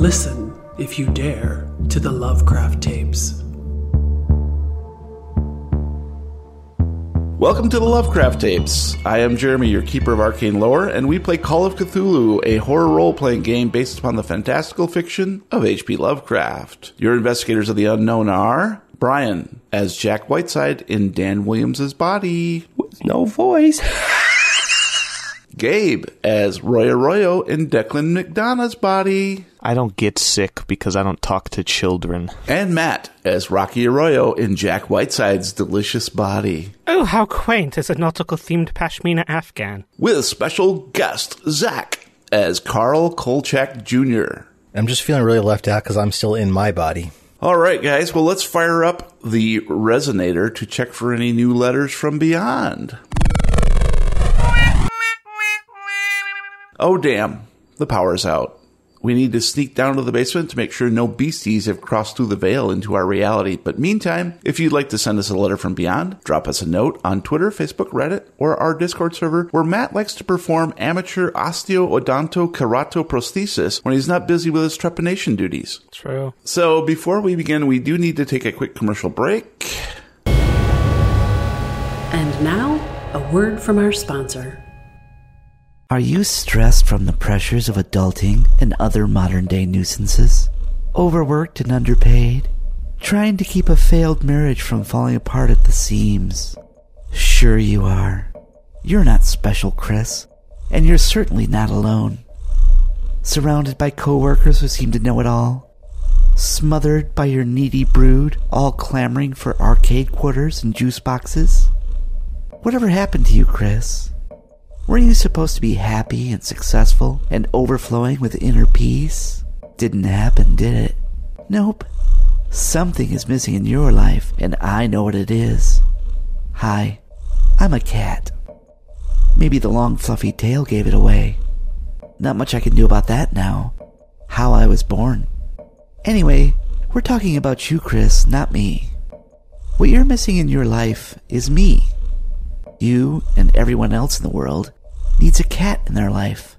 Listen, if you dare, to the Lovecraft tapes. Welcome to the Lovecraft Tapes. I am Jeremy, your keeper of arcane lore, and we play Call of Cthulhu, a horror role playing game based upon the fantastical fiction of H.P. Lovecraft. Your investigators of the unknown are Brian as Jack Whiteside in Dan Williams's body, With no voice. Gabe as Roy Arroyo in Declan McDonough's body, I don't get sick because I don't talk to children. and Matt as Rocky Arroyo in Jack Whiteside's delicious body. Oh, how quaint as a nautical themed Pashmina Afghan. With special guest Zach as Carl Kolchak Jr. I'm just feeling really left out because I'm still in my body. All right, guys. Well, let's fire up the resonator to check for any new letters from beyond. Oh, damn. The power's out. We need to sneak down to the basement to make sure no beasties have crossed through the veil into our reality. But meantime, if you'd like to send us a letter from beyond, drop us a note on Twitter, Facebook, Reddit, or our Discord server where Matt likes to perform amateur osteo-odonto-keratoprosthesis when he's not busy with his trepanation duties. True. So before we begin, we do need to take a quick commercial break. And now, a word from our sponsor. Are you stressed from the pressures of adulting and other modern day nuisances? Overworked and underpaid? Trying to keep a failed marriage from falling apart at the seams? Sure you are. You're not special, Chris. And you're certainly not alone. Surrounded by coworkers who seem to know it all? Smothered by your needy brood, all clamoring for arcade quarters and juice boxes? Whatever happened to you, Chris? Weren't you supposed to be happy and successful and overflowing with inner peace? Didn't happen, did it? Nope. Something is missing in your life, and I know what it is. Hi, I'm a cat. Maybe the long fluffy tail gave it away. Not much I can do about that now. How I was born. Anyway, we're talking about you, Chris, not me. What you're missing in your life is me. You and everyone else in the world needs a cat in their life.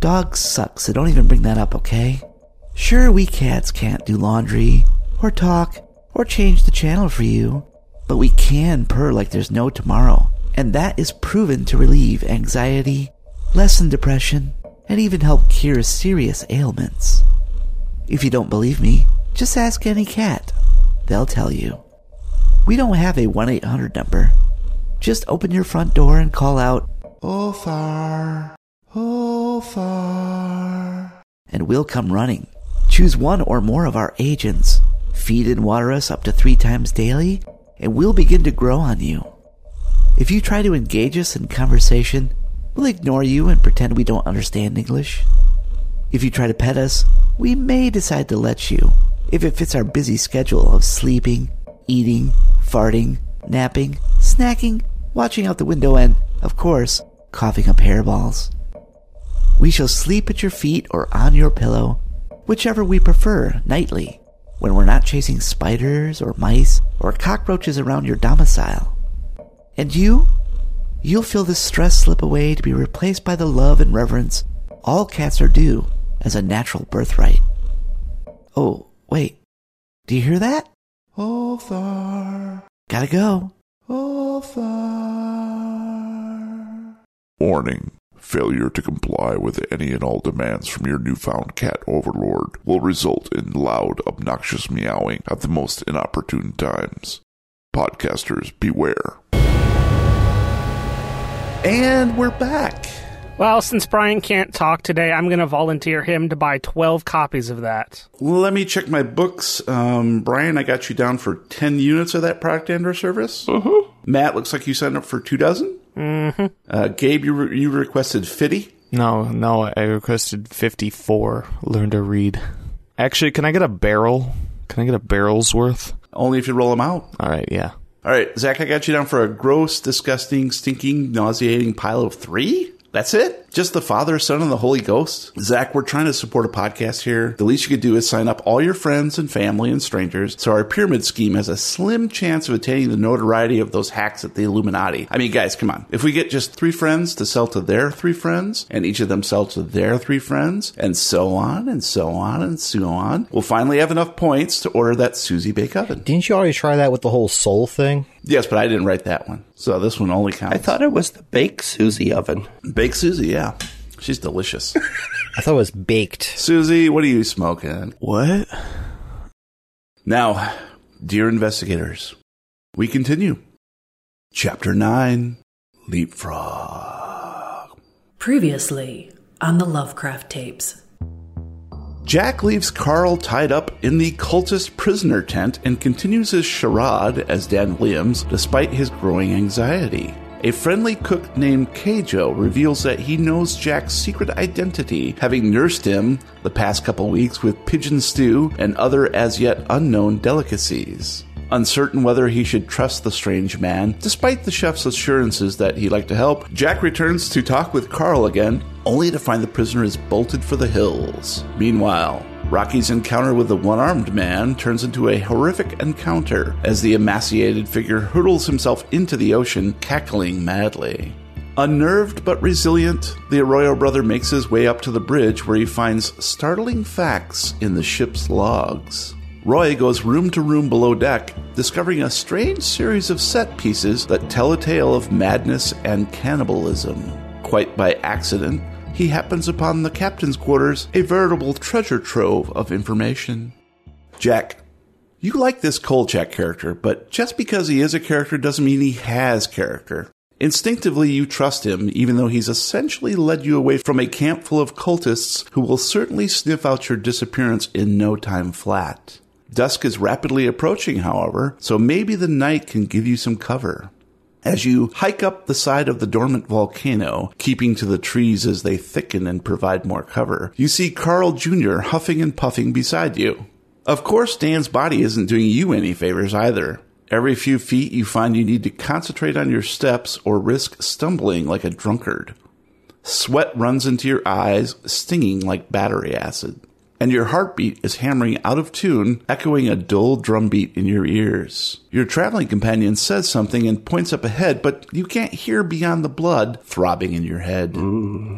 Dogs suck, so don't even bring that up, okay? Sure, we cats can't do laundry, or talk, or change the channel for you, but we can purr like there's no tomorrow, and that is proven to relieve anxiety, lessen depression, and even help cure serious ailments. If you don't believe me, just ask any cat. They'll tell you. We don't have a 1 800 number. Just open your front door and call out, Oh, far, oh, far. And we'll come running. Choose one or more of our agents. Feed and water us up to three times daily, and we'll begin to grow on you. If you try to engage us in conversation, we'll ignore you and pretend we don't understand English. If you try to pet us, we may decide to let you, if it fits our busy schedule of sleeping, eating, farting, napping, snacking, watching out the window, and, of course, coughing up hairballs. We shall sleep at your feet or on your pillow, whichever we prefer, nightly, when we're not chasing spiders or mice or cockroaches around your domicile. And you? You'll feel the stress slip away to be replaced by the love and reverence all cats are due as a natural birthright. Oh, wait. Do you hear that? Oh, far. Gotta go. Oh, far. Warning. Failure to comply with any and all demands from your newfound cat overlord will result in loud, obnoxious meowing at the most inopportune times. Podcasters, beware. And we're back. Well, since Brian can't talk today, I'm going to volunteer him to buy 12 copies of that. Let me check my books. Um, Brian, I got you down for 10 units of that product and or service. Mm-hmm. Matt, looks like you signed up for two dozen. Mm-hmm. Uh, Gabe, you, re- you requested 50. No, no, I requested 54. Learn to read. Actually, can I get a barrel? Can I get a barrel's worth? Only if you roll them out. All right, yeah. All right, Zach, I got you down for a gross, disgusting, stinking, nauseating pile of three. That's it? Just the Father, Son, and the Holy Ghost? Zach, we're trying to support a podcast here. The least you could do is sign up all your friends and family and strangers so our pyramid scheme has a slim chance of attaining the notoriety of those hacks at the Illuminati. I mean, guys, come on. If we get just three friends to sell to their three friends, and each of them sell to their three friends, and so on and so on and so on, we'll finally have enough points to order that Susie Bake Oven. Didn't you already try that with the whole soul thing? Yes, but I didn't write that one. So this one only counts. I thought it was the Bake Susie oven. Bake Susie, yeah. She's delicious. I thought it was baked. Susie, what are you smoking? What? Now, dear investigators, we continue. Chapter 9 Leapfrog. Previously on the Lovecraft tapes. Jack leaves Carl tied up in the cultist prisoner tent and continues his charade as Dan Williams despite his growing anxiety. A friendly cook named Cajo reveals that he knows Jack's secret identity, having nursed him the past couple weeks with pigeon stew and other as yet unknown delicacies. Uncertain whether he should trust the strange man, despite the chef's assurances that he'd like to help, Jack returns to talk with Carl again, only to find the prisoner is bolted for the hills. Meanwhile, Rocky's encounter with the one armed man turns into a horrific encounter as the emaciated figure hurtles himself into the ocean, cackling madly. Unnerved but resilient, the Arroyo brother makes his way up to the bridge where he finds startling facts in the ship's logs. Roy goes room to room below deck, discovering a strange series of set pieces that tell a tale of madness and cannibalism. Quite by accident, he happens upon the captain's quarters, a veritable treasure trove of information. Jack, you like this Kolchak character, but just because he is a character doesn't mean he has character. Instinctively, you trust him, even though he's essentially led you away from a camp full of cultists who will certainly sniff out your disappearance in no time flat. Dusk is rapidly approaching, however, so maybe the night can give you some cover. As you hike up the side of the dormant volcano, keeping to the trees as they thicken and provide more cover, you see Carl Jr. huffing and puffing beside you. Of course, Dan's body isn't doing you any favors either. Every few feet, you find you need to concentrate on your steps or risk stumbling like a drunkard. Sweat runs into your eyes, stinging like battery acid and your heartbeat is hammering out of tune, echoing a dull drumbeat in your ears. Your traveling companion says something and points up ahead, but you can't hear beyond the blood throbbing in your head.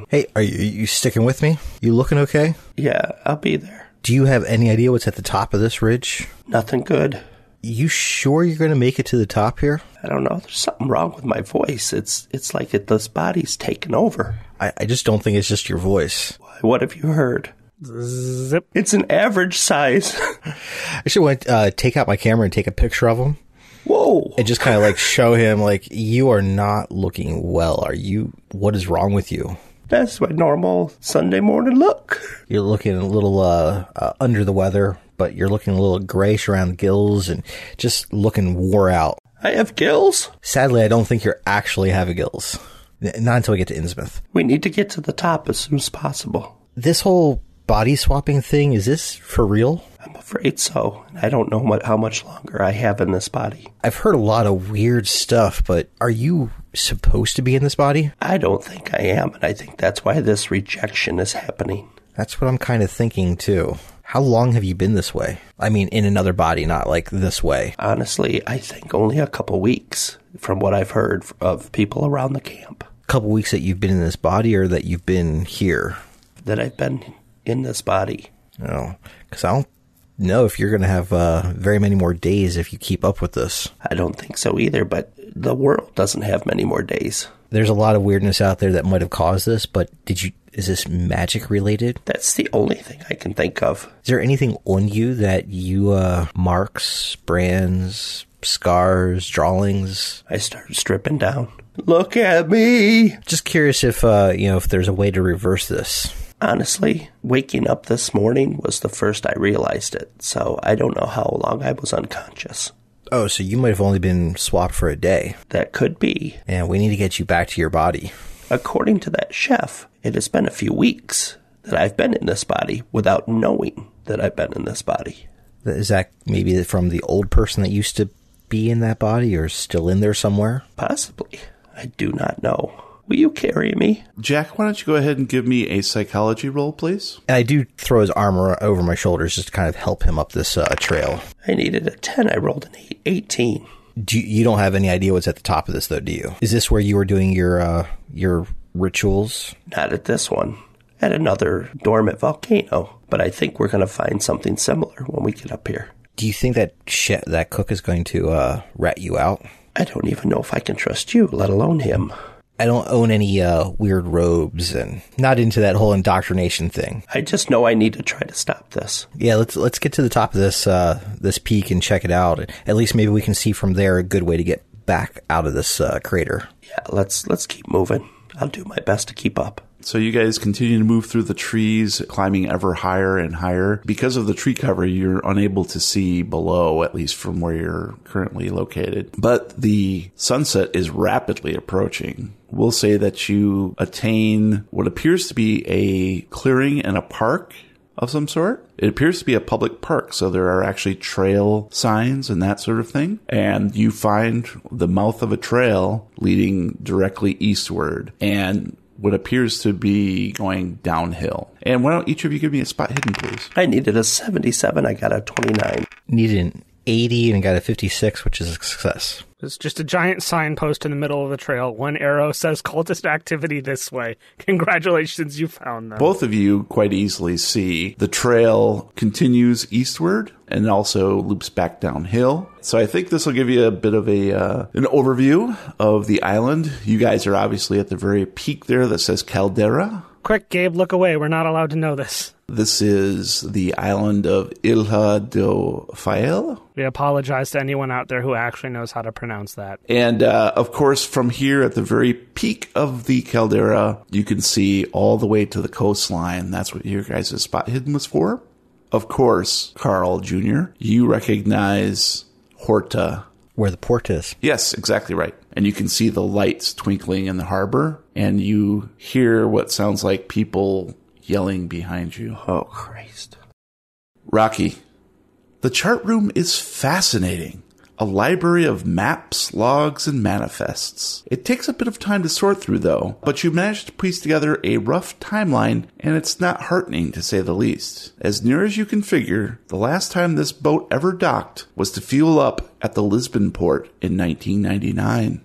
Hey, are you, you sticking with me? You looking okay? Yeah, I'll be there. Do you have any idea what's at the top of this ridge? Nothing good. You sure you're going to make it to the top here? I don't know. There's something wrong with my voice. It's it's like it, this body's taken over. I, I just don't think it's just your voice. What have you heard? Zip. It's an average size. I should want uh, take out my camera and take a picture of him Whoa. and just kind of like show him like you are not looking well. Are you? What is wrong with you? That's my normal Sunday morning look. You're looking a little uh, uh, under the weather, but you're looking a little grayish around the gills and just looking wore out. I have gills. Sadly, I don't think you're actually having gills. Not until we get to Innsmouth. We need to get to the top as soon as possible. This whole body swapping thing is this for real? I'm afraid so. I don't know what, how much longer I have in this body. I've heard a lot of weird stuff, but are you supposed to be in this body? I don't think I am, and I think that's why this rejection is happening. That's what I'm kind of thinking too. How long have you been this way? I mean, in another body, not like this way. Honestly, I think only a couple weeks from what I've heard of people around the camp A couple weeks that you've been in this body or that you've been here? that I've been in this body. No, because I don't know if you're going to have uh, very many more days if you keep up with this. I don't think so either, but the world doesn't have many more days. There's a lot of weirdness out there that might have caused this, but did you? Is this magic related? That's the only thing I can think of. Is there anything on you that you uh, marks, brands, scars, drawings? I started stripping down. Look at me! Just curious if uh, you know if there's a way to reverse this. Honestly, waking up this morning was the first I realized it, so I don't know how long I was unconscious. Oh, so you might have only been swapped for a day, That could be. and we need to get you back to your body. According to that chef, it has been a few weeks that I've been in this body without knowing that I've been in this body. Is that maybe from the old person that used to be in that body, or still in there somewhere? Possibly. I do not know. Will you carry me? Jack, why don't you go ahead and give me a psychology roll, please? And I do throw his armor over my shoulders just to kind of help him up this uh, trail. I needed a 10. I rolled an eight, 18. Do you, you don't have any idea what's at the top of this, though, do you? Is this where you were doing your uh, your rituals? Not at this one. At another dormant volcano. But I think we're going to find something similar when we get up here. Do you think that shit, that cook is going to uh, rat you out? I don't even know if I can trust you, let alone him. I don't own any uh, weird robes and not into that whole indoctrination thing. I just know I need to try to stop this. Yeah, let's let's get to the top of this uh, this peak and check it out. At least maybe we can see from there a good way to get back out of this uh, crater. Yeah, let's let's keep moving. I'll do my best to keep up. So you guys continue to move through the trees, climbing ever higher and higher. Because of the tree cover, you're unable to see below, at least from where you're currently located. But the sunset is rapidly approaching. We'll say that you attain what appears to be a clearing and a park of some sort. It appears to be a public park, so there are actually trail signs and that sort of thing. And you find the mouth of a trail leading directly eastward. And what appears to be going downhill. And why don't each of you give me a spot hidden, please? I needed a 77. I got a 29. Needed an 80 and I got a 56, which is a success. It's just a giant signpost in the middle of the trail. One arrow says cultist activity this way. Congratulations, you found them. Both of you quite easily see the trail continues eastward and also loops back downhill. So I think this will give you a bit of a uh, an overview of the island. You guys are obviously at the very peak there that says Caldera. Quick, Gabe, look away. We're not allowed to know this. This is the island of Ilha do Faial. We apologize to anyone out there who actually knows how to pronounce that. And uh, of course, from here at the very peak of the caldera, you can see all the way to the coastline. That's what your guys' spot hidden was for. Of course, Carl Jr., you recognize Horta. Where the port is. Yes, exactly right. And you can see the lights twinkling in the harbor, and you hear what sounds like people yelling behind you. Oh, Christ. Rocky, the chart room is fascinating. A library of maps, logs, and manifests. It takes a bit of time to sort through, though, but you manage to piece together a rough timeline, and it's not heartening to say the least. As near as you can figure, the last time this boat ever docked was to fuel up at the Lisbon port in 1999.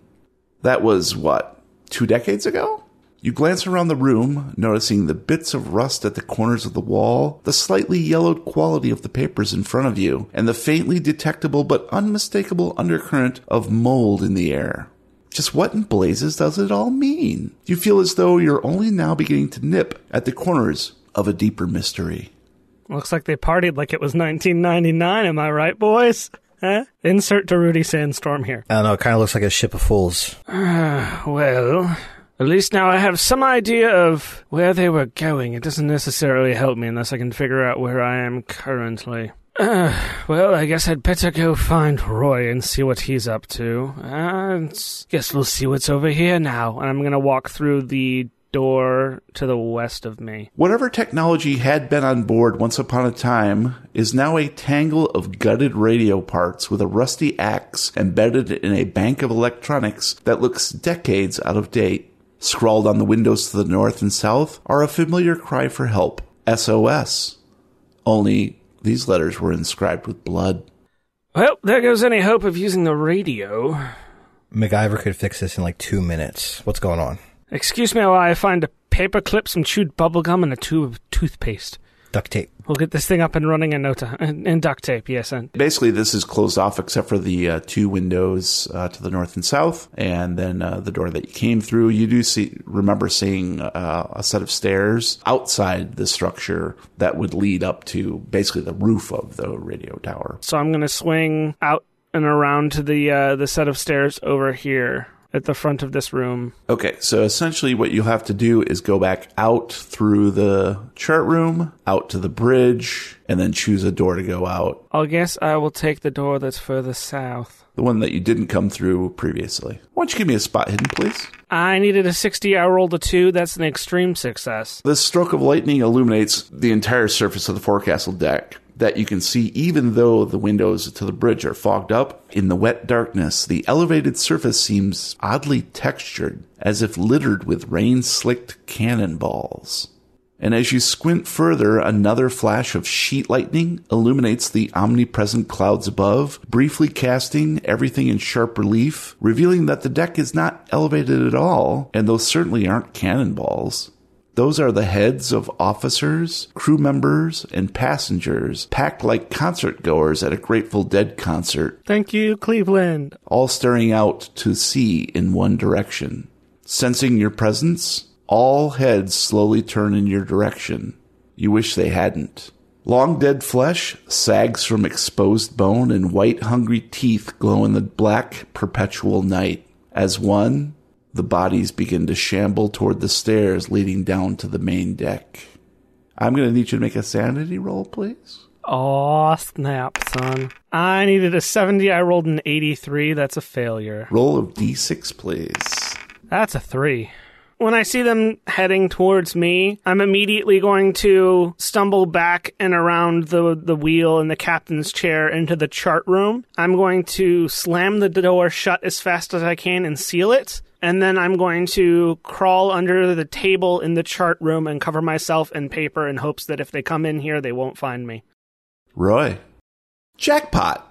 That was, what, two decades ago? You glance around the room, noticing the bits of rust at the corners of the wall, the slightly yellowed quality of the papers in front of you, and the faintly detectable but unmistakable undercurrent of mold in the air. Just what in blazes does it all mean? You feel as though you're only now beginning to nip at the corners of a deeper mystery. Looks like they partied like it was 1999, am I right, boys? Huh? Insert Darude Sandstorm here. I don't know, it kind of looks like a ship of fools. well, at least now I have some idea of where they were going. It doesn't necessarily help me unless I can figure out where I am currently. Uh, well, I guess I'd better go find Roy and see what he's up to. And guess we'll see what's over here now. And I'm gonna walk through the door to the west of me. Whatever technology had been on board once upon a time is now a tangle of gutted radio parts with a rusty axe embedded in a bank of electronics that looks decades out of date. Scrawled on the windows to the north and south are a familiar cry for help SOS. Only these letters were inscribed with blood. Well, there goes any hope of using the radio. MacGyver could fix this in like two minutes. What's going on? Excuse me while I find a paper clip, some chewed bubblegum, and a tube of toothpaste. Duct tape. We'll get this thing up and running in no time. And, and duct tape, yes. And Basically, this is closed off except for the uh, two windows uh, to the north and south, and then uh, the door that you came through. You do see, remember seeing uh, a set of stairs outside the structure that would lead up to basically the roof of the radio tower. so I'm gonna swing out and around to the uh, the set of stairs over here at the front of this room. Okay, so essentially what you'll have to do is go back out through the chart room, out to the bridge, and then choose a door to go out. I guess I will take the door that's further south. The one that you didn't come through previously. Why don't you give me a spot hidden, please? I needed a 60. I rolled a 2. That's an extreme success. The stroke of lightning illuminates the entire surface of the forecastle deck. That you can see even though the windows to the bridge are fogged up. In the wet darkness, the elevated surface seems oddly textured, as if littered with rain slicked cannonballs. And as you squint further, another flash of sheet lightning illuminates the omnipresent clouds above, briefly casting everything in sharp relief, revealing that the deck is not elevated at all, and those certainly aren't cannonballs. Those are the heads of officers, crew members, and passengers, packed like concert goers at a Grateful Dead concert, Thank you, Cleveland. all staring out to sea in one direction. Sensing your presence, all heads slowly turn in your direction. You wish they hadn't. Long dead flesh sags from exposed bone, and white, hungry teeth glow in the black, perpetual night. As one, the bodies begin to shamble toward the stairs leading down to the main deck. I'm going to need you to make a sanity roll, please. Aw, snap, son. I needed a 70. I rolled an 83. That's a failure. Roll of d6, please. That's a 3. When I see them heading towards me, I'm immediately going to stumble back and around the the wheel in the captain's chair into the chart room. I'm going to slam the door shut as fast as I can and seal it. And then I'm going to crawl under the table in the chart room and cover myself in paper in hopes that if they come in here, they won't find me. Roy. Jackpot!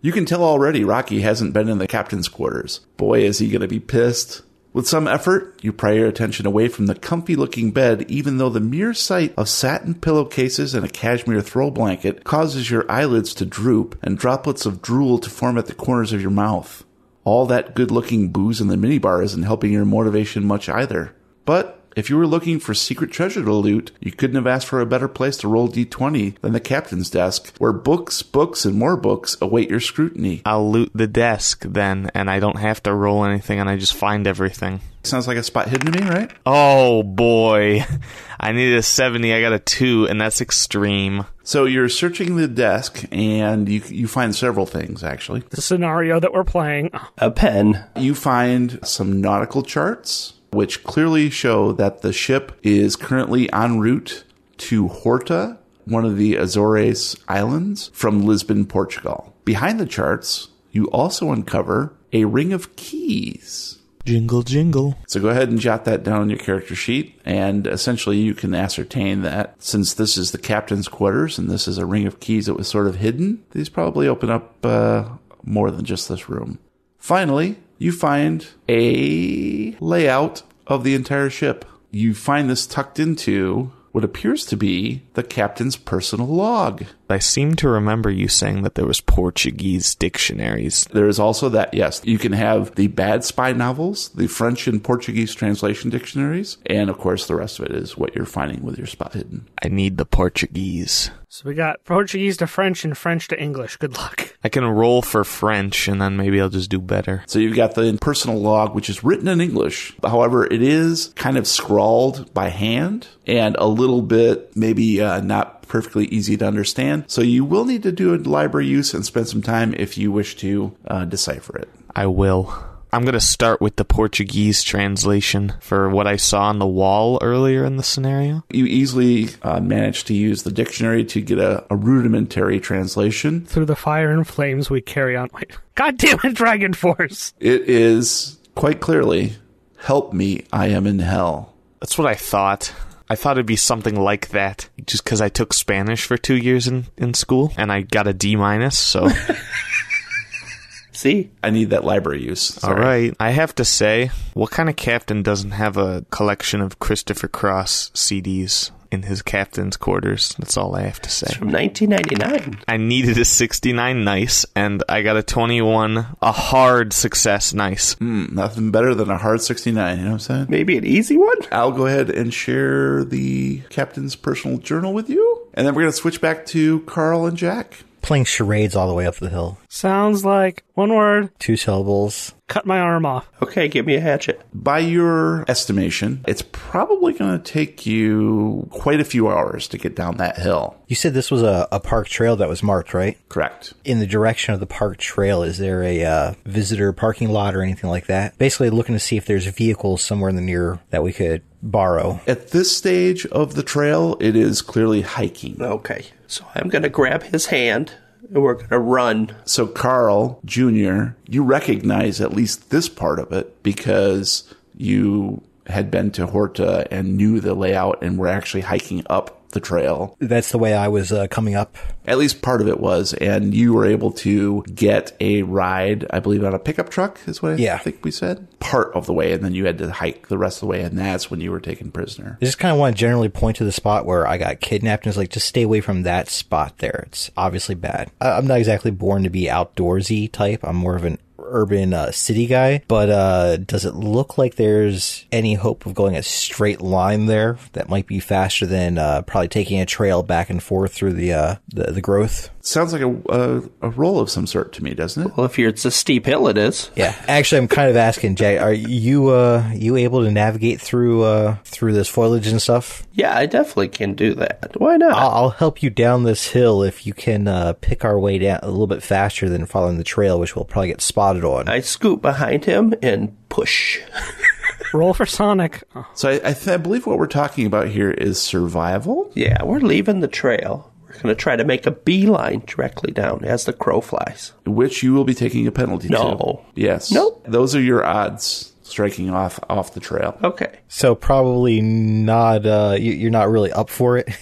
You can tell already Rocky hasn't been in the captain's quarters. Boy, is he going to be pissed. With some effort, you pry your attention away from the comfy looking bed, even though the mere sight of satin pillowcases and a cashmere throw blanket causes your eyelids to droop and droplets of drool to form at the corners of your mouth. All that good looking booze in the minibar isn't helping your motivation much either. But if you were looking for secret treasure to loot, you couldn't have asked for a better place to roll d20 than the captain's desk, where books, books, and more books await your scrutiny. I'll loot the desk then, and I don't have to roll anything, and I just find everything. Sounds like a spot hidden to me, right? Oh boy. I needed a 70, I got a 2, and that's extreme. So you're searching the desk, and you you find several things actually. The scenario that we're playing. A pen. You find some nautical charts, which clearly show that the ship is currently en route to Horta, one of the Azores islands, from Lisbon, Portugal. Behind the charts, you also uncover a ring of keys. Jingle jingle. So go ahead and jot that down on your character sheet, and essentially you can ascertain that since this is the captain's quarters and this is a ring of keys that was sort of hidden, these probably open up uh, more than just this room. Finally, you find a layout of the entire ship. You find this tucked into what appears to be the captain's personal log. I seem to remember you saying that there was Portuguese dictionaries. There is also that, yes, you can have the bad spy novels, the French and Portuguese translation dictionaries, and of course the rest of it is what you're finding with your spot hidden. I need the Portuguese. So we got Portuguese to French and French to English. Good luck. I can roll for French, and then maybe I'll just do better. So you've got the personal log, which is written in English. However, it is kind of scrawled by hand and a little bit maybe uh, not perfectly easy to understand. So you will need to do a library use and spend some time if you wish to uh, decipher it. I will. I'm going to start with the Portuguese translation for what I saw on the wall earlier in the scenario. You easily uh, manage to use the dictionary to get a, a rudimentary translation. Through the fire and flames we carry on. Wait. God damn it, DragonForce. It is quite clearly, help me, I am in hell. That's what I thought. I thought it'd be something like that, just because I took Spanish for two years in, in school and I got a D minus. So, See? I need that library use. all Sorry. right. I have to say, what kind of captain doesn't have a collection of Christopher Cross CDs in his captain's quarters? That's all I have to say. It's from 1999. I needed a 69 nice, and I got a 21, a hard success nice. Hmm, nothing better than a hard 69, you know what I'm saying? Maybe an easy one? I'll go ahead and share the captain's personal journal with you. And then we're going to switch back to Carl and Jack. Playing charades all the way up the hill. Sounds like one word. Two syllables. Cut my arm off. Okay, give me a hatchet. By your estimation, it's probably going to take you quite a few hours to get down that hill. You said this was a, a park trail that was marked, right? Correct. In the direction of the park trail, is there a uh, visitor parking lot or anything like that? Basically, looking to see if there's vehicles somewhere in the near that we could borrow. At this stage of the trail, it is clearly hiking. Okay. So I'm going to grab his hand and we're going to run. So, Carl Jr., you recognize at least this part of it because you had been to Horta and knew the layout and were actually hiking up the trail. That's the way I was uh, coming up. At least part of it was, and you were able to get a ride, I believe, on a pickup truck, is what I Yeah. think we said. Part of the way, and then you had to hike the rest of the way, and that's when you were taken prisoner. I just kind of want to generally point to the spot where I got kidnapped and it's like, just stay away from that spot there. It's obviously bad. I- I'm not exactly born to be outdoorsy type. I'm more of an urban uh, city guy, but uh, does it look like there's any hope of going a straight line there that might be faster than uh, probably taking a trail back and forth through the uh, the, the growth? Sounds like a, a, a roll of some sort to me, doesn't it? Well, if you're, it's a steep hill, it is. Yeah, actually, I'm kind of asking Jay, are you uh, you able to navigate through uh, through this foliage and stuff? Yeah, I definitely can do that. Why not? I'll, I'll help you down this hill if you can uh, pick our way down a little bit faster than following the trail, which we'll probably get spotted on. I scoot behind him and push. Roll for Sonic. Oh, So I, I, th- I believe what we're talking about here is survival. Yeah, we're leaving the trail. We're going to try to make a beeline directly down as the crow flies. which you will be taking a penalty No. to. Yes. Nope. Those are your odds striking off off the trail. Okay. so probably not. Uh, you, you're not really up for it.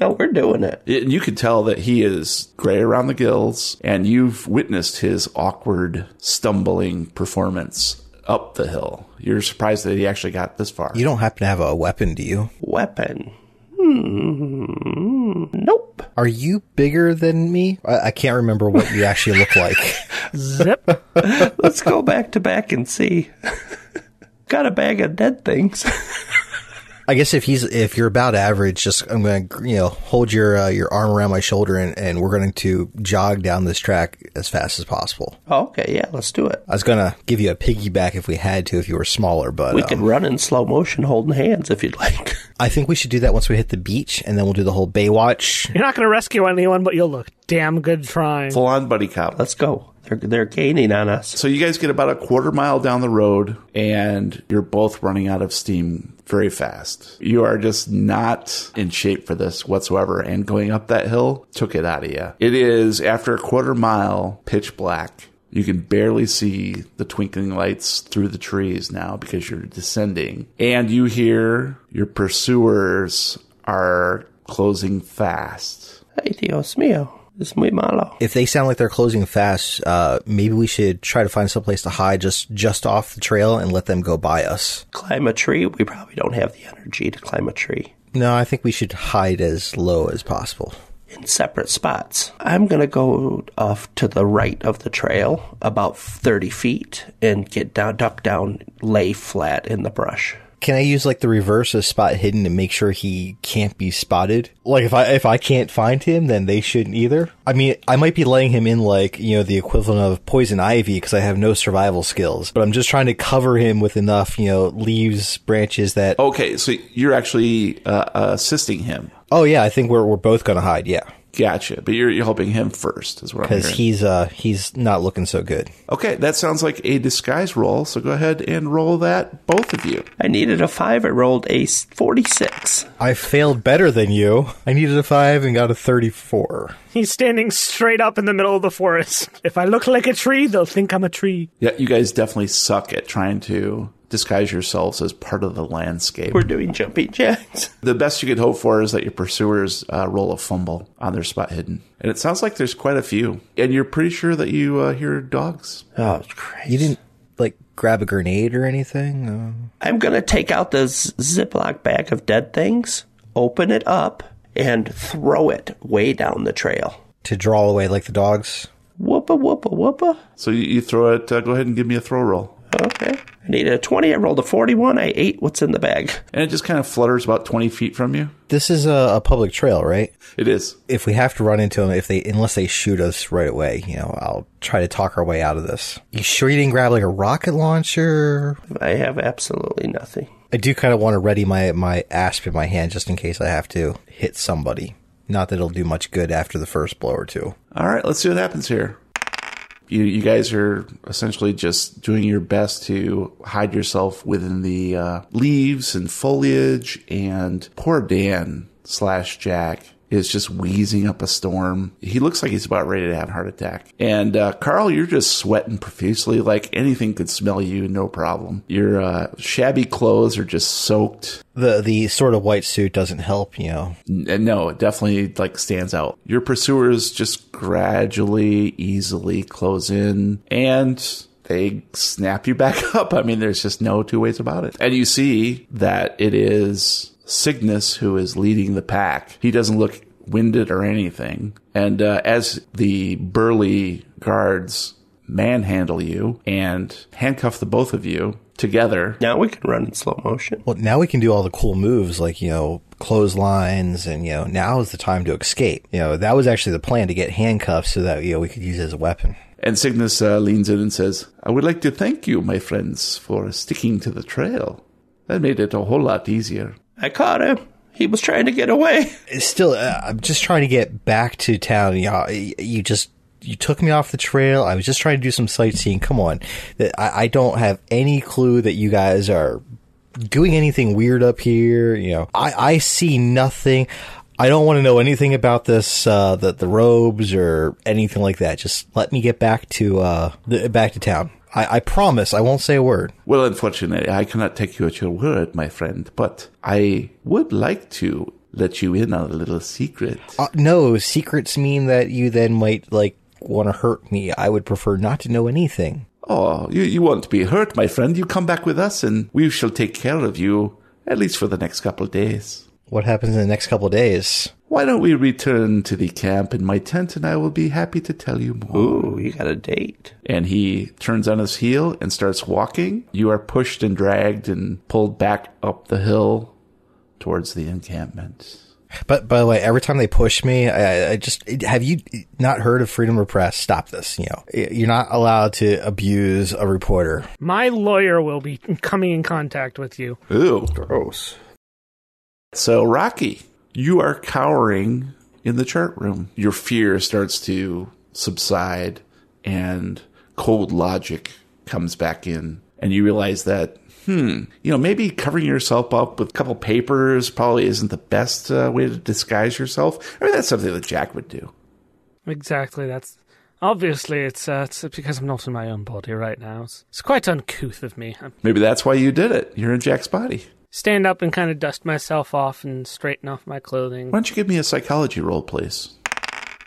No, we're doing it. It- you can tell that he is gray around the gills, and you've witnessed his awkward, stumbling performance up the hill. You're surprised that he actually got this far. You don't happen to have a weapon, do you? Weapon. Hmm. Nope. Are you bigger than me? I, I can't remember what you actually look like. zip. Let's go back to back and see. Got a bag of dead things. I guess if he's if you're about average, just I'm going to you know hold your uh, your arm around my shoulder and, and we're going to jog down this track as fast as possible. okay, yeah, let's do it. I was going to give you a piggyback if we had to if you were smaller, but We um, could run in slow motion holding hands if you'd like. I think we should do that once we hit the beach, and then we'll do the whole Baywatch. You're not going to rescue anyone, but you'll look damn good trying. Full on buddy cop. Let's go. They're, they're gaining on us. So you guys get about a quarter mile down the road, and you're both running out of steam very fast. You are just not in shape for this whatsoever, and going up that hill took it out of you. It is after a quarter mile, pitch black. You can barely see the twinkling lights through the trees now because you're descending, and you hear your pursuers are closing fast. Hey, Dios mío. Es muy malo. If they sound like they're closing fast, uh, maybe we should try to find someplace to hide just just off the trail and let them go by us. Climb a tree? We probably don't have the energy to climb a tree. No, I think we should hide as low as possible. in separate spots. I'm going to go off to the right of the trail about 30 feet and get down, duck down, lay flat in the brush. Can I use like the reverse of spot hidden to make sure he can't be spotted? Like if I if I can't find him, then they shouldn't either. I mean, I might be letting him in like you know the equivalent of poison ivy because I have no survival skills, but I'm just trying to cover him with enough you know leaves, branches that. Okay, so you're actually uh, assisting him. Oh yeah, I think we're we're both gonna hide. Yeah, Gotcha. But you're, you're helping him first, is what I'm because hearing. he's uh he's not looking so good. okay, that sounds like a disguise roll. So go ahead and roll that, both of you. I needed a 5, I rolled a 46. I failed better than you. I needed a five and got a thirty-four. He's standing straight up in the middle of the forest. If I look like a tree, they'll think I'm a tree. Yeah, you guys definitely suck at trying to disguise yourselves as part of the landscape. We're doing jumping jacks. The best you could hope for is that your pursuers uh, roll a fumble on their spot hidden. And it sounds like there's quite a few. And you're pretty sure that you uh, hear dogs. Oh, it's crazy. You didn't like grab a grenade or anything. Uh, I'm going to take out this Ziploc bag of dead things, open it up, and throw it way down the trail. to draw away like the dogs. Whoopa, whoopa, whoopa. So you, you throw it. Uh, go ahead and give me a throw roll. Okay. I needed a 20. I rolled a 41. I ate what's in the bag. And it just kind of flutters about 20 feet from you. This is a, a public trail, right? It is. If we have to run into them, if they unless they shoot us right away, you know, I'll try to talk our way out of this. You sure you didn't grab like a rocket launcher? I have absolutely nothing. I do kind of want to ready my my asp in my hand just in case I have to hit somebody. Not that it'll do much good after the first blow or two. All right, let's see what happens here. You, you guys are essentially just doing your best to hide yourself within the uh, leaves and foliage. And poor Dan slash Jack is just wheezing up a storm. He looks like he's about ready to have a heart attack. And uh, Carl, you're just sweating profusely, like anything could smell you, no problem. Your uh, shabby clothes are just soaked. The the sort of white suit doesn't help, you know. N- no, it definitely like stands out. Your pursuers just gradually, easily close in, and they snap you back up. I mean, there's just no two ways about it. And you see that it is Cygnus who is leading the pack. He doesn't look winded or anything. And uh, as the burly guards manhandle you and handcuff the both of you together, Now we can run in slow motion. Well, now we can do all the cool moves like, you know, clotheslines and, you know, now is the time to escape. You know, that was actually the plan to get handcuffs so that, you know, we could use it as a weapon. and Cygnus uh, leans in and says, I would like to thank you, my friends, for sticking to the trail. That made it a whole lot easier. I caught him. He was trying to get away. Still, uh, I'm just trying to get back to town. You, you just, you took me off the trail. I was just trying to do some sightseeing. Come on. I, I don't have any clue that you guys are doing anything weird up here. You know, I, I see nothing. I don't want to know anything about this, uh, the, the robes or anything like that. Just let me get back to, uh, the, back to town. I, I promise I won't say a word. Well, unfortunately, I cannot take you at your word, my friend, but I would like to let you in on a little secret. Uh, no, secrets mean that you then might, like, want to hurt me. I would prefer not to know anything. Oh, you, you won't be hurt, my friend. You come back with us and we shall take care of you, at least for the next couple of days. What happens in the next couple of days? Why don't we return to the camp in my tent and I will be happy to tell you more. Ooh, you got a date. And he turns on his heel and starts walking. You are pushed and dragged and pulled back up the hill towards the encampment. But by the way, every time they push me, I, I just have you not heard of freedom of press? Stop this. You know, you're not allowed to abuse a reporter. My lawyer will be coming in contact with you. Ooh. Gross. So, Rocky, you are cowering in the chart room. Your fear starts to subside, and cold logic comes back in. And you realize that, hmm, you know, maybe covering yourself up with a couple papers probably isn't the best uh, way to disguise yourself. I mean, that's something that Jack would do. Exactly. That's obviously it's uh, it's because I'm not in my own body right now. It's, it's quite uncouth of me. Maybe that's why you did it. You're in Jack's body. Stand up and kind of dust myself off and straighten off my clothing. Why don't you give me a psychology roll, please?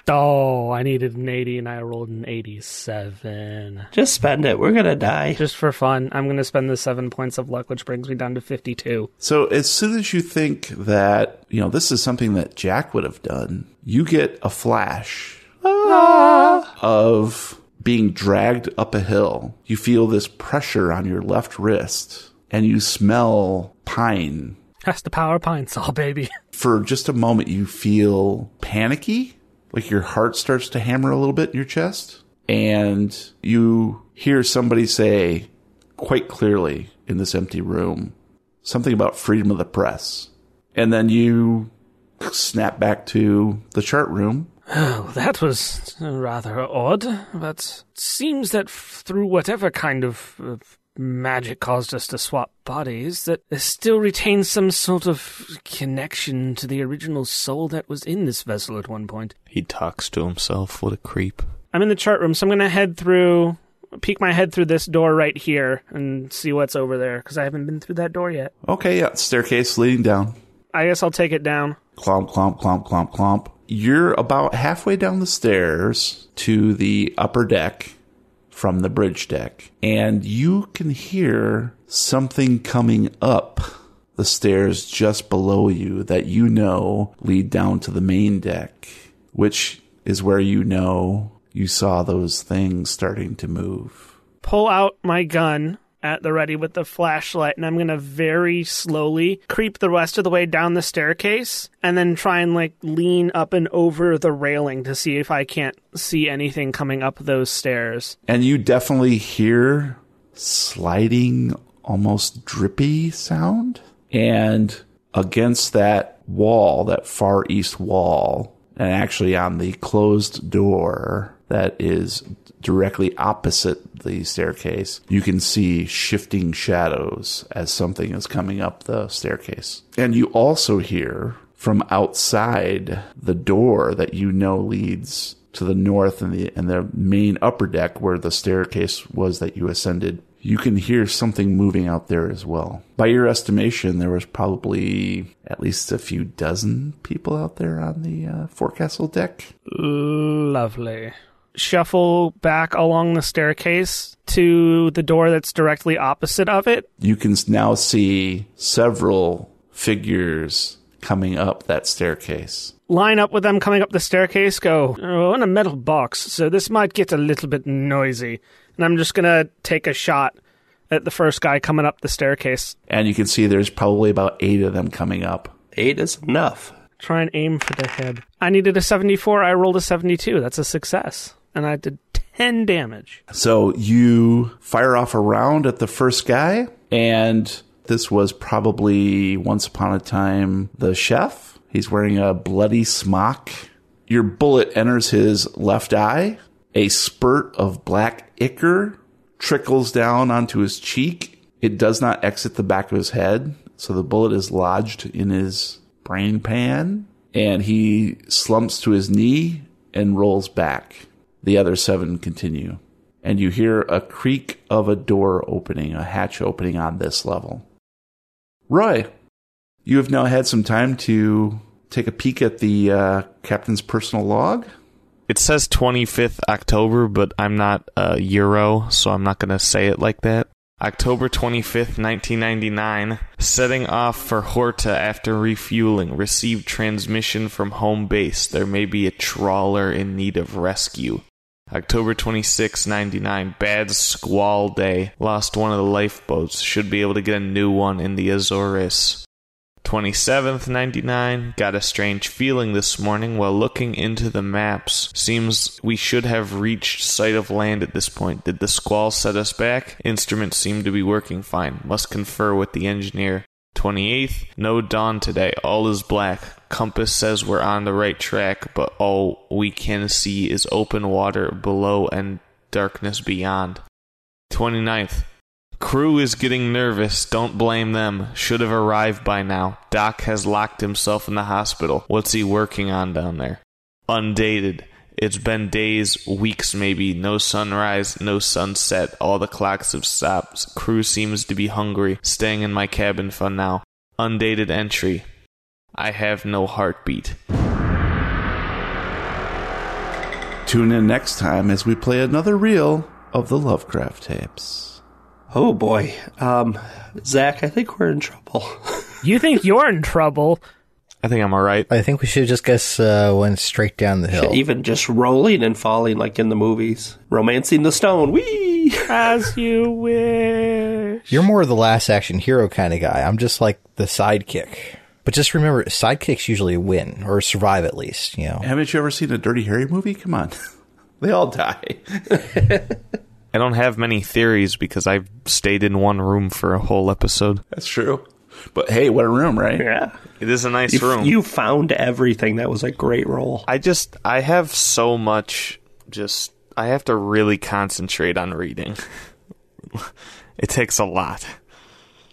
Oh, I needed an 80 and I rolled an 87. Just spend it. We're gonna die. Just for fun, I'm going to spend the seven points of luck, which brings me down to 52. So as soon as you think that, you know, this is something that Jack would have done, you get a flash ah. of being dragged up a hill. You feel this pressure on your left wrist and you smell pine. That's the power of Pine-Sol, baby. For just a moment, you feel panicky, like your heart starts to hammer a little bit in your chest. And you hear somebody say quite clearly in this empty room something about freedom of the press. And then you snap back to the chart room. Oh, that was rather odd, but it seems that through whatever kind of uh, magic caused us to swap bodies, that there still retains some sort of connection to the original soul that was in this vessel at one point. He talks to himself. What a creep. I'm in the chart room, so I'm going to head through, peek my head through this door right here and see what's over there, because I haven't been through that door yet. Okay, yeah, staircase leading down. I guess I'll take it down. Clomp, clomp, clomp, clomp, clomp. You're about halfway down the stairs to the upper deck from the bridge deck, and you can hear something coming up the stairs just below you that you know lead down to the main deck, which is where you know you saw those things starting to move. pull out my gun at the ready with the flashlight and I'm going to very slowly creep the rest of the way down the staircase and then try and like lean up and over the railing to see if I can't see anything coming up those stairs. And you definitely hear sliding, almost drippy sound. And against that wall, that far east wall, and actually on the closed door, that is directly opposite the staircase, you can see shifting shadows as something is coming up the staircase. And you also hear from outside the door that you know leads to the north and the and the main upper deck where the staircase was that you ascended you can hear something moving out there as well. By your estimation, there was probably at least a few dozen people out there on the uh, forecastle deck. Lovely. Shuffle back along the staircase to the door that's directly opposite of it. You can now see several figures coming up that staircase. Line up with them coming up the staircase, go, oh, in a metal box, so this might get a little bit noisy. And I'm just gonna take a shot at the first guy coming up the staircase. And you can see there's probably about eight of them coming up. Eight is enough. Try and aim for the head. I needed a 74, I rolled a 72. That's a success. And I did 10 damage. So you fire off a round at the first guy, and this was probably once upon a time the chef. He's wearing a bloody smock. Your bullet enters his left eye. A spurt of black ichor trickles down onto his cheek. It does not exit the back of his head, so the bullet is lodged in his brain pan, and he slumps to his knee and rolls back. The other seven continue. And you hear a creak of a door opening, a hatch opening on this level. Roy, you have now had some time to take a peek at the uh, captain's personal log. It says 25th October, but I'm not a Euro, so I'm not going to say it like that. October 25th, 1999. Setting off for Horta after refueling. Received transmission from home base. There may be a trawler in need of rescue. October 26, 99. Bad squall day. Lost one of the lifeboats. Should be able to get a new one in the Azores. 27th, 99. Got a strange feeling this morning while looking into the maps. Seems we should have reached sight of land at this point. Did the squall set us back? Instruments seem to be working fine. Must confer with the engineer. 28th, no dawn today. All is black. Compass says we're on the right track, but all we can see is open water below and darkness beyond. 29th, Crew is getting nervous. Don't blame them. Should have arrived by now. Doc has locked himself in the hospital. What's he working on down there? Undated. It's been days, weeks maybe. No sunrise, no sunset. All the clocks have stopped. Crew seems to be hungry. Staying in my cabin for now. Undated entry. I have no heartbeat. Tune in next time as we play another reel of the Lovecraft tapes. Oh boy. Um, Zach, I think we're in trouble. You think you're in trouble? I think I'm alright. I think we should just guess uh, went straight down the hill. Even just rolling and falling like in the movies. Romancing the stone. Whee! As you wish. You're more of the last action hero kind of guy. I'm just like the sidekick. But just remember, sidekicks usually win or survive at least. You know. Haven't you ever seen a Dirty Harry movie? Come on. they all die. I don't have many theories because I've stayed in one room for a whole episode. That's true. But hey, what a room, right? Yeah. It is a nice You, room. you found everything. That was a great roll. I just I have so much just I have to really concentrate on reading. it takes a lot.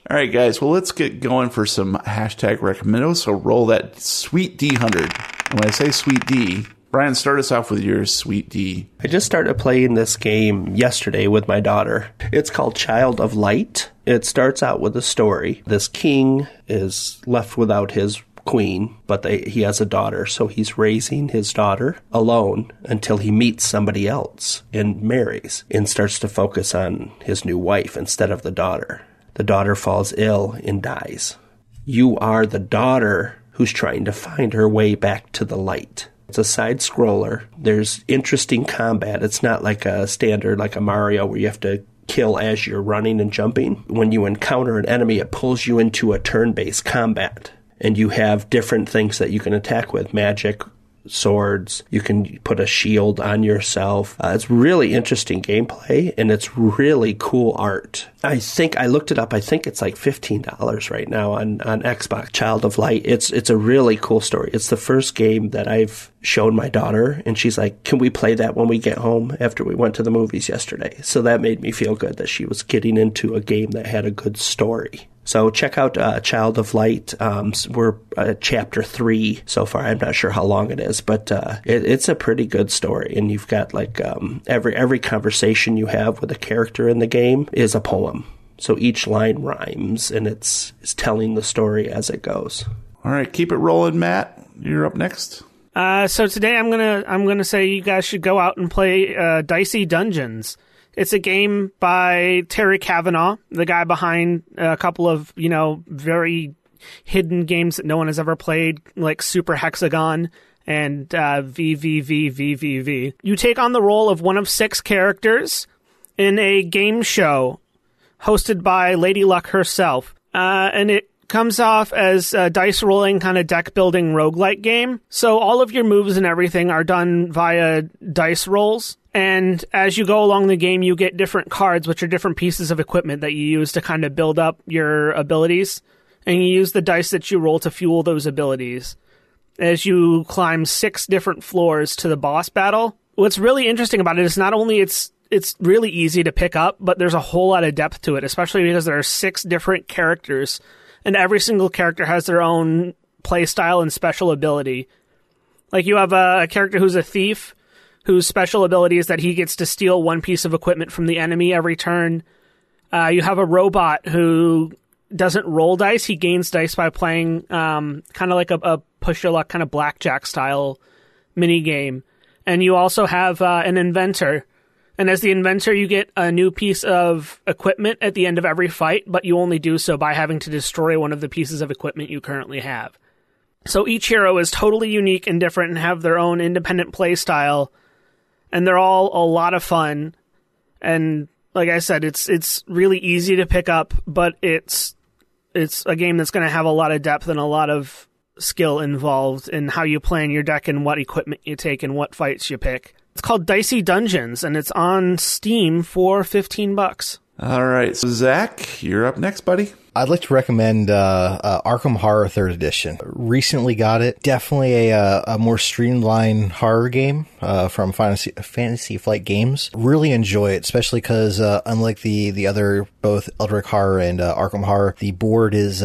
All right, guys. Well, let's get going for some hashtag recommendos. So roll that sweet D100. And when I say sweet D, Brian, start us off with your sweet D. I just started playing this game yesterday with my daughter. It's called Child of Light. It starts out with a story. This king is left without his queen, but they, he has a daughter, so he's raising his daughter alone until he meets somebody else and marries and starts to focus on his new wife instead of the daughter. The daughter falls ill and dies. You are the daughter who's trying to find her way back to the light. It's a side scroller. There's interesting combat. It's not like a standard, like a Mario, where you have to kill as you're running and jumping. When you encounter an enemy, it pulls you into a turn based combat. And you have different things that you can attack with magic, swords. You can put a shield on yourself. Uh, it's really interesting gameplay and it's really cool art. I think I looked it up. I think it's like fifteen dollars right now on, on Xbox. Child of Light. It's it's a really cool story. It's the first game that I've shown my daughter, and she's like, "Can we play that when we get home?" After we went to the movies yesterday, so that made me feel good that she was getting into a game that had a good story. So check out uh, Child of Light. Um, we're uh, chapter three so far. I'm not sure how long it is, but uh, it, it's a pretty good story. And you've got like um, every every conversation you have with a character in the game is a poem. So each line rhymes, and it's it's telling the story as it goes. All right, keep it rolling, Matt. You're up next. Uh, so today I'm gonna I'm gonna say you guys should go out and play uh, Dicey Dungeons. It's a game by Terry Cavanagh, the guy behind a couple of, you know, very hidden games that no one has ever played, like Super Hexagon and uh, VVVVVV. You take on the role of one of six characters in a game show hosted by Lady Luck herself. Uh, and it comes off as a dice rolling kind of deck building roguelike game. So all of your moves and everything are done via dice rolls. And as you go along the game, you get different cards, which are different pieces of equipment that you use to kind of build up your abilities. And you use the dice that you roll to fuel those abilities. As you climb six different floors to the boss battle, what's really interesting about it is not only it's it's really easy to pick up, but there's a whole lot of depth to it, especially because there are six different characters, and every single character has their own play style and special ability. Like you have a, a character who's a thief, whose special ability is that he gets to steal one piece of equipment from the enemy every turn. Uh, you have a robot who doesn't roll dice; he gains dice by playing um, kind of like a, a push your luck kind of blackjack style mini game. And you also have uh, an inventor. And as the inventor, you get a new piece of equipment at the end of every fight, but you only do so by having to destroy one of the pieces of equipment you currently have. So each hero is totally unique and different and have their own independent play style and they're all a lot of fun. And like I said, it's it's really easy to pick up, but it's it's a game that's going to have a lot of depth and a lot of skill involved in how you plan your deck and what equipment you take and what fights you pick. It's called Dicey Dungeons, and it's on Steam for fifteen bucks. All right, so Zach, you're up next, buddy. I'd like to recommend uh, uh, Arkham Horror Third Edition. Recently got it. Definitely a, uh, a more streamlined horror game uh, from Fantasy, Fantasy Flight Games. Really enjoy it, especially because uh, unlike the the other both Eldritch Horror and uh, Arkham Horror, the board is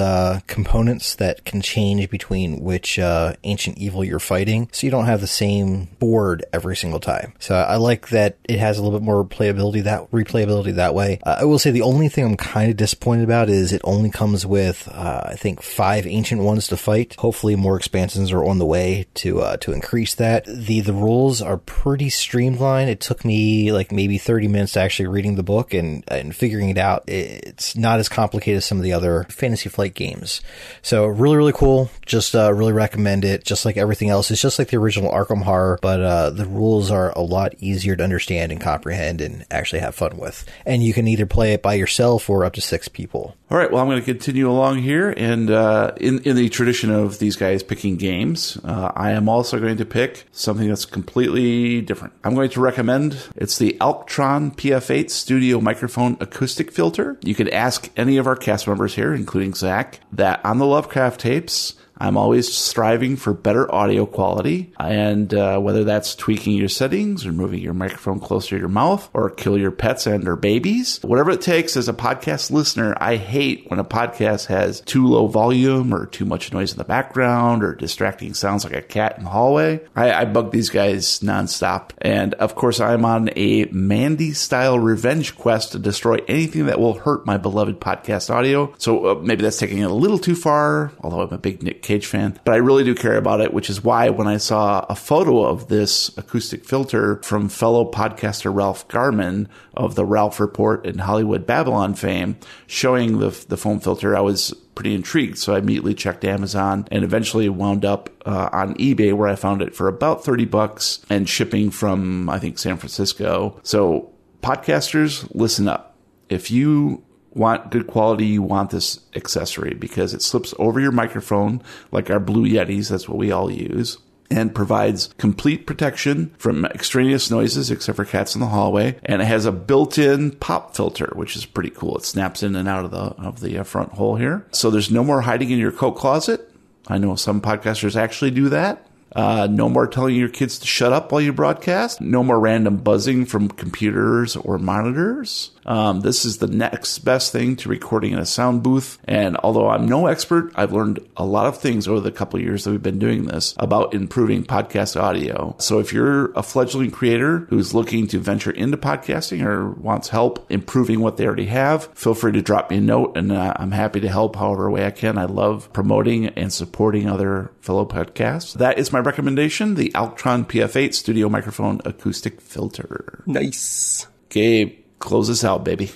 components that can change between which ancient evil you're fighting, so you don't have the same board every single time. So I like that it has a little bit more playability that replayability that way. I will say the only thing I'm kind of disappointed about is it only comes with, uh, I think, five ancient ones to fight. Hopefully, more expansions are on the way to uh, to increase that. the The rules are pretty streamlined. It took me like maybe thirty minutes to actually reading the book and and figuring it out. It's not as complicated as some of the other Fantasy Flight games. So really, really cool. Just uh, really recommend it. Just like everything else, it's just like the original Arkham Horror, but uh, the rules are a lot easier to understand and comprehend and actually have fun with. And you can either play it by yourself or up to six people. All right. Well, I'm going to continue along here, and uh, in in the tradition of these guys picking games, uh, I am also going to pick something that's completely different. I'm going to recommend it's the Alctron PF8 Studio Microphone Acoustic Filter. You can ask any of our cast members here, including Zach, that on the Lovecraft tapes I'm always striving for better audio quality, and uh, whether that's tweaking your settings or moving your microphone closer to your mouth or kill your pets and or babies, whatever it takes as a podcast listener, I hate when a podcast has too low volume or too much noise in the background or distracting sounds like a cat in the hallway. I, I bug these guys nonstop. And of course, I'm on a Mandy style revenge quest to destroy anything that will hurt my beloved podcast audio. So uh, maybe that's taking it a little too far, although I'm a big Nick Cage fan, but I really do care about it, which is why when I saw a photo of this acoustic filter from fellow podcaster Ralph Garman of the Ralph Report and Hollywood Babylon fame showing the, the foam filter, I was pretty intrigued. So I immediately checked Amazon and eventually wound up uh, on eBay where I found it for about 30 bucks and shipping from, I think, San Francisco. So podcasters, listen up. If you want good quality, you want this accessory because it slips over your microphone like our Blue Yetis. That's what we all use. and provides complete protection from extraneous noises except for cats in the hallway and it has a built-in pop filter which is pretty cool it snaps in and out of the of the uh, front hole here so there's no more hiding in your coat closet i know some podcasters actually do that uh, no more telling your kids to shut up while you broadcast. No more random buzzing from computers or monitors. Um, this is the next best thing to recording in a sound booth. And although I'm no expert, I've learned a lot of things over the couple years that we've been doing this about improving podcast audio. So if you're a fledgling creator who's looking to venture into podcasting or wants help improving what they already have, feel free to drop me a note and uh, I'm happy to help however way I can. I love promoting and supporting other fellow podcasts. That is my recommendation, the Alctron PF8 studio microphone acoustic filter. Nice. Gabe, close us out, baby.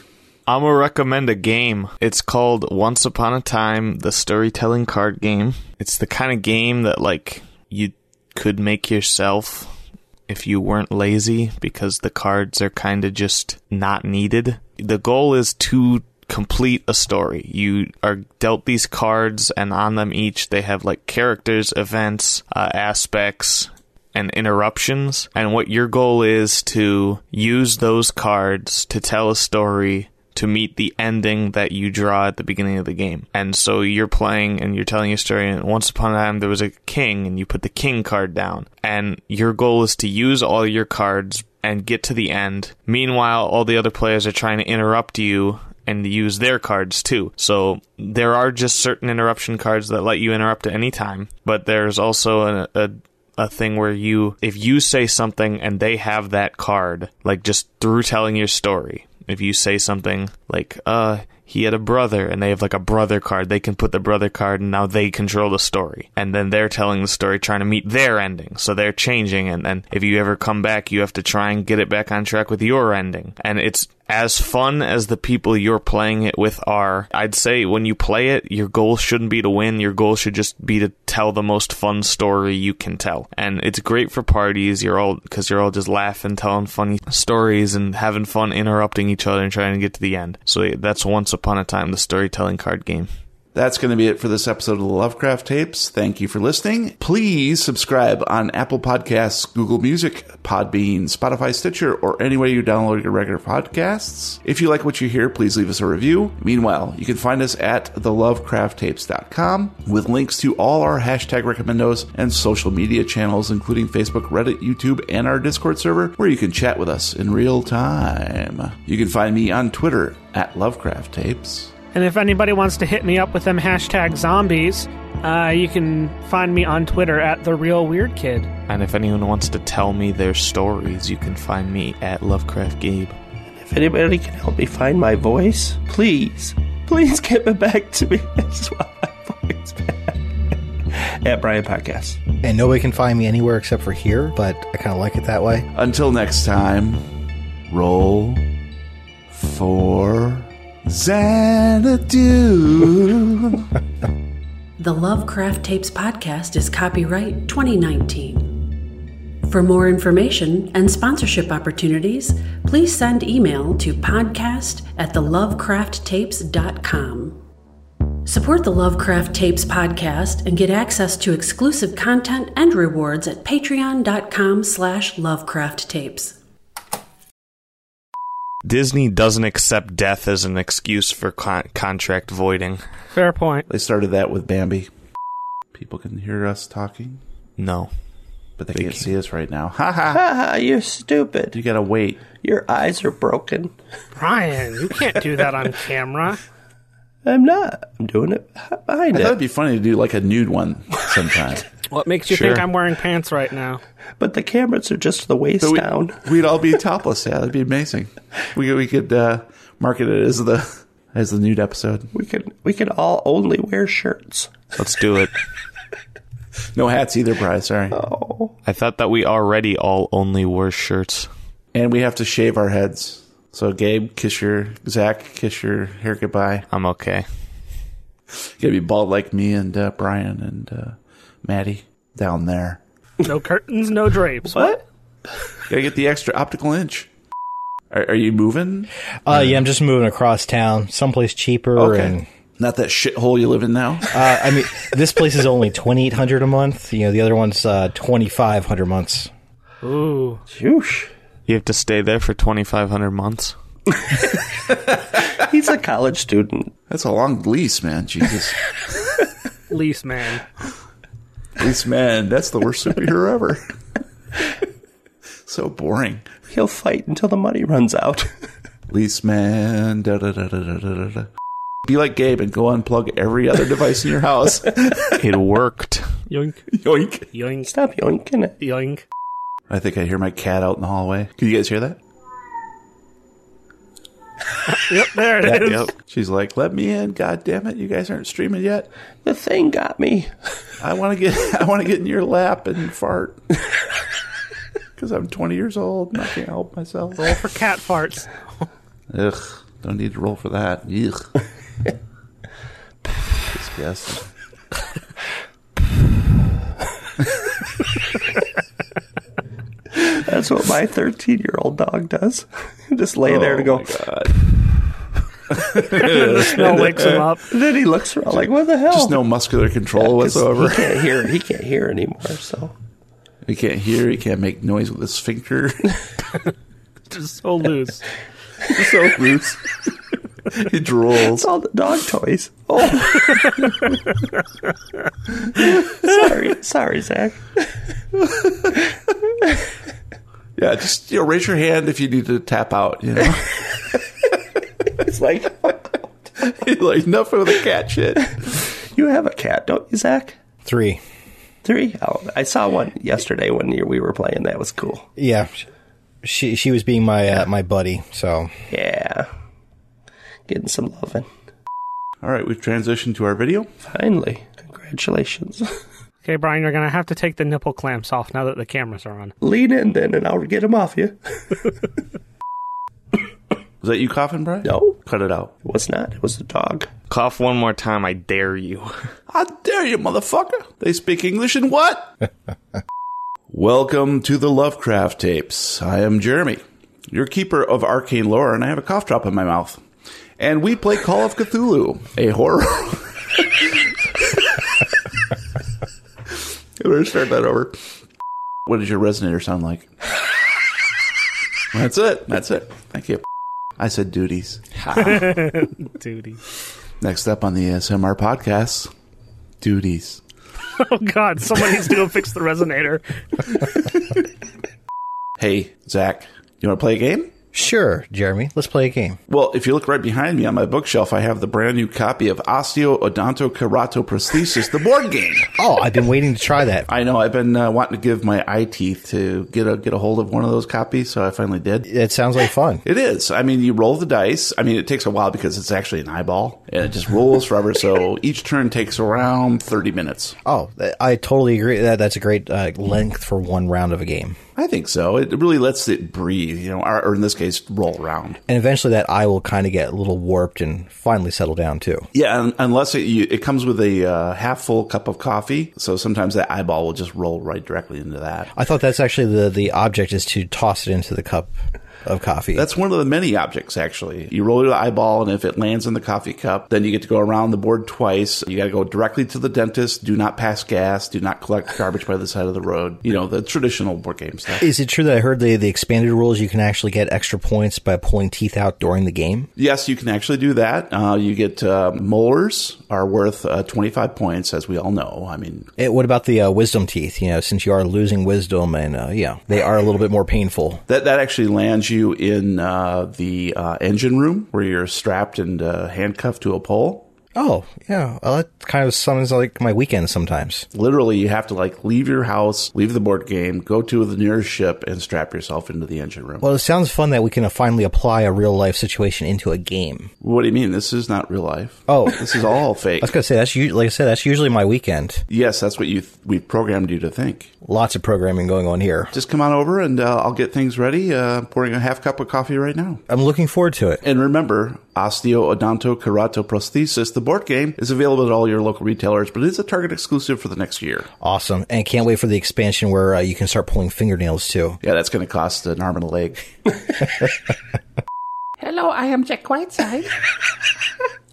I'm gonna recommend a game. It's called Once Upon a Time, the storytelling card game. It's the kind of game that like you could make yourself if you weren't lazy because the cards are kind of just not needed. The goal is to complete a story. You are dealt these cards and on them each they have like characters, events, uh, aspects, and interruptions. And what your goal is to use those cards to tell a story to meet the ending that you draw at the beginning of the game. And so you're playing and you're telling a story and once upon a time there was a king and you put the king card down. And your goal is to use all your cards and get to the end. Meanwhile, all the other players are trying to interrupt you and use their cards too. So there are just certain interruption cards that let you interrupt at any time, but there's also a, a a thing where you if you say something and they have that card like just through telling your story if you say something like uh he had a brother and they have like a brother card they can put the brother card and now they control the story. And then they're telling the story trying to meet their ending. So they're changing and then if you ever come back you have to try and get it back on track with your ending. And it's as fun as the people you're playing it with are, I'd say when you play it, your goal shouldn't be to win. Your goal should just be to tell the most fun story you can tell. And it's great for parties. You're all, cause you're all just laughing, telling funny stories and having fun interrupting each other and trying to get to the end. So that's Once Upon a Time, the storytelling card game. That's going to be it for this episode of the Lovecraft Tapes. Thank you for listening. Please subscribe on Apple Podcasts, Google Music, Podbean, Spotify, Stitcher, or anywhere you download your regular podcasts. If you like what you hear, please leave us a review. Meanwhile, you can find us at thelovecrafttapes.com with links to all our hashtag recommendos and social media channels, including Facebook, Reddit, YouTube, and our Discord server, where you can chat with us in real time. You can find me on Twitter at Lovecraft Tapes. And if anybody wants to hit me up with them hashtag zombies, uh, you can find me on Twitter at the real weird kid. And if anyone wants to tell me their stories, you can find me at Lovecraft Gabe. If anybody can help me find my voice, please, please get me back to me. I just want my voice back. At Brian Podcast. And nobody can find me anywhere except for here, but I kind of like it that way. Until next time, roll for Xanadu. The Lovecraft Tapes podcast is copyright 2019. For more information and sponsorship opportunities, please send email to podcast at thelovecrafttapes.com. Support the Lovecraft Tapes podcast and get access to exclusive content and rewards at patreon.com slash lovecrafttapes. Disney doesn't accept death as an excuse for con- contract voiding. Fair point. They started that with Bambi. People can hear us talking, No. but they, can't see us right now. Ha ha! Haha, you're stupid. You gotta wait. Your eyes are broken. Brian, you can't do that on camera. I'm not. I'm doing it behind I thought it. it'd be funny to do like a nude one sometime. What makes you Sure. think I'm wearing pants right now? But the cameras are just the waist So we, down. we'd all be topless. Yeah, that'd be amazing. We could, we could uh, market it as the as the nude episode. We could we could all only wear shirts. Let's do it. No hats either, Bry. Sorry. Oh, I thought that we already all only wore shirts. And we have to shave our heads. So Gabe, kiss your Zach, kiss your hair goodbye. I'm okay. You gotta be bald like me and uh, Brian and uh, Maddie down there. No curtains, no drapes. what? Gotta get the extra optical inch. Are, are you moving? Uh, yeah, I'm just moving across town, someplace cheaper, Okay. and Not that shithole you live in now. Uh, I mean, this place is only twenty eight hundred a month. You know, the other one's uh, twenty five hundred months. Ooh. Shoosh. You have to stay there for 2,500 months. He's a college student. That's a long lease, man. Jesus. Lease man. Lease, man. That's the worst superhero ever. so boring. He'll fight until the money runs out. Lease man. Da, da, da, da, da, da, da. Be like Gabe and go unplug every other device in your house. It worked. Yoink. Yoink. Yoink. Stop yoinking it. Yoink. I think I hear my cat out in the hallway. Can you guys hear that? Yep, there it is. Yep. She's like, "Let me in! God damn it! You guys aren't streaming yet. The thing got me. I want to get, I want to get in your lap and fart because I'm 20 years old and I can't help myself. Roll for cat farts. Ugh, don't need to roll for that. Ugh. Disgusting. That's what my 13 year old dog does. Just lay there to Oh go. my God. the smell wakes him up. Then he looks around like, what the hell? Just no muscular control 'Cause whatsoever. He can't hear. He can't hear anymore. So He can't hear. He can't make noise with his sphincter. Just so loose. He's so loose. he drools. it's all the dog toys. Oh, sorry, sorry, Zach. Yeah, just you know, raise your hand if you need to tap out. You know, It's like like enough of the cat shit. you have a cat, don't you, Zach? Three. Three. Oh, I saw one yesterday when we were playing. That was cool. Yeah, she she was being my uh, my buddy. So Yeah, getting some loving. All right, we've transitioned to our video. Finally, congratulations. Okay, Brian, you're gonna have to take the nipple clamps off now that the cameras are on. Lean in then, and I'll get him off you. Was that you coughing, Brian? No, Cut it out. it was not. It was the dog. Cough one more time, I dare you. I dare you, motherfucker? They speak English and what? Welcome to the Lovecraft tapes. I am Jeremy, your keeper of arcane lore, and I have a cough drop in my mouth. And we play Call of Cthulhu, a horror. We're start that over. What does your resonator sound like? That's it. That's it. Thank you. I said duties. Duty. Next up on the ASMR podcast, duties. Oh God, someone needs to go fix the resonator. Hey, Zach, you want to play a game? Sure, Jeremy, let's play a game. Well, if you look right behind me on my bookshelf, I have the brand new copy of Osteoodontokeratoprosthesis, the board game. Oh, I've been waiting to try that. I know I've been uh, wanting to give my eye teeth to get a get a hold of one of those copies, so I finally did. It sounds like fun. It is. I mean, you roll the dice. I mean, it takes a while because it's actually an eyeball, and it just rolls forever. so each turn takes around thirty minutes. Oh, I totally agree. That that's a great uh, length for one round of a game. I think so. It really lets it breathe, you know, or, or in this case, roll around. And eventually, that eye will kind of get a little warped and finally settle down too. Yeah, un- unless it, you, it comes with a uh, half full cup of coffee, so sometimes that eyeball will just roll right directly into that. I thought that's actually the the object is to toss it into the cup of coffee. That's one of the many objects, actually. You roll your eyeball, and if it lands in the coffee cup, then you get to go around the board twice. You got to go directly to the dentist. Do not pass gas. Do not collect garbage by the side of the road. You know, the traditional board game stuff. Is it true that I heard the the expanded rules you can actually get extra points by pulling teeth out during the game? Yes, you can actually do that. Uh, you get uh, molars are worth uh, 25 points, as we all know. I mean, Eh, what about the uh, wisdom teeth? You know, since you are losing wisdom, and uh, yeah, they are a little bit more painful. That that actually lands you in uh, the uh, engine room where you're strapped and uh, handcuffed to a pole. Oh, yeah, well, that kind of sounds like my weekend sometimes. Literally, you have to like leave your house, leave the board game, go to the nearest ship, and strap yourself into the engine room. Well, it sounds fun that we can finally apply a real life situation into a game. What do you mean? This is not real life. Oh. this is all fake. I was gonna say that's u- like I said, that's usually my weekend. yes, that's what you th- we've programmed you to think. Lots of programming going on here. Just come on over, and uh, I'll get things ready. Uh, pouring a half cup of coffee right now. I'm looking forward to it. And remember, Osteoodontokeratoprosthesis, the board game, is available at all your local retailers, but it is a Target exclusive for the next year. Awesome, and can't wait for the expansion where uh, you can start pulling fingernails too. Yeah, that's going to cost an arm and a leg. Hello, I am Jack Whiteside.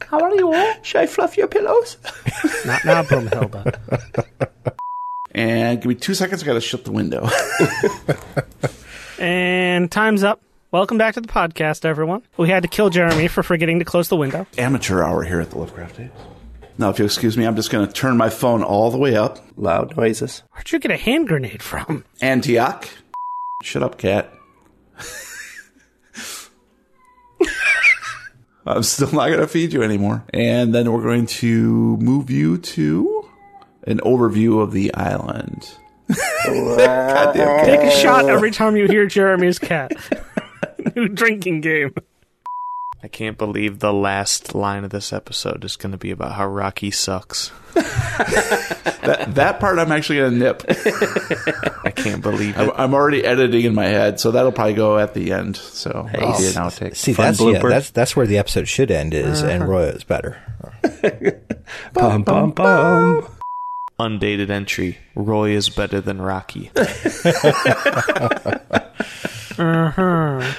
How are you? All? Should I fluff your pillows? Not now, Broomhilda. And give me two seconds. I got to shut the window. and time's up. Welcome back to the podcast, everyone. We had to kill Jeremy for forgetting to close the window. Amateur hour here at the Lovecraft Tapes. Now, if you'll excuse me, I'm just going to turn my phone all the way up. Loud noises. Where'd you get a hand grenade from? Antioch. Shut up, cat. I'm still not going to feed you anymore. And then we're going to move you to an overview of the island. Goddamn cat. Take a shot every time you hear Jeremy's cat. New drinking game. I can't believe the last line of this episode is going to be about how Rocky sucks. That, that part I'm actually going to nip. I can't believe I'm, it. I'm already editing in my head, so that'll probably go at the end. So it'll be an outtake. See, Fun that's yeah, that's that's where the episode should end is, and Roy is better. Bum, bum, bum. Undated entry. Roy is better than Rocky. Uh-huh.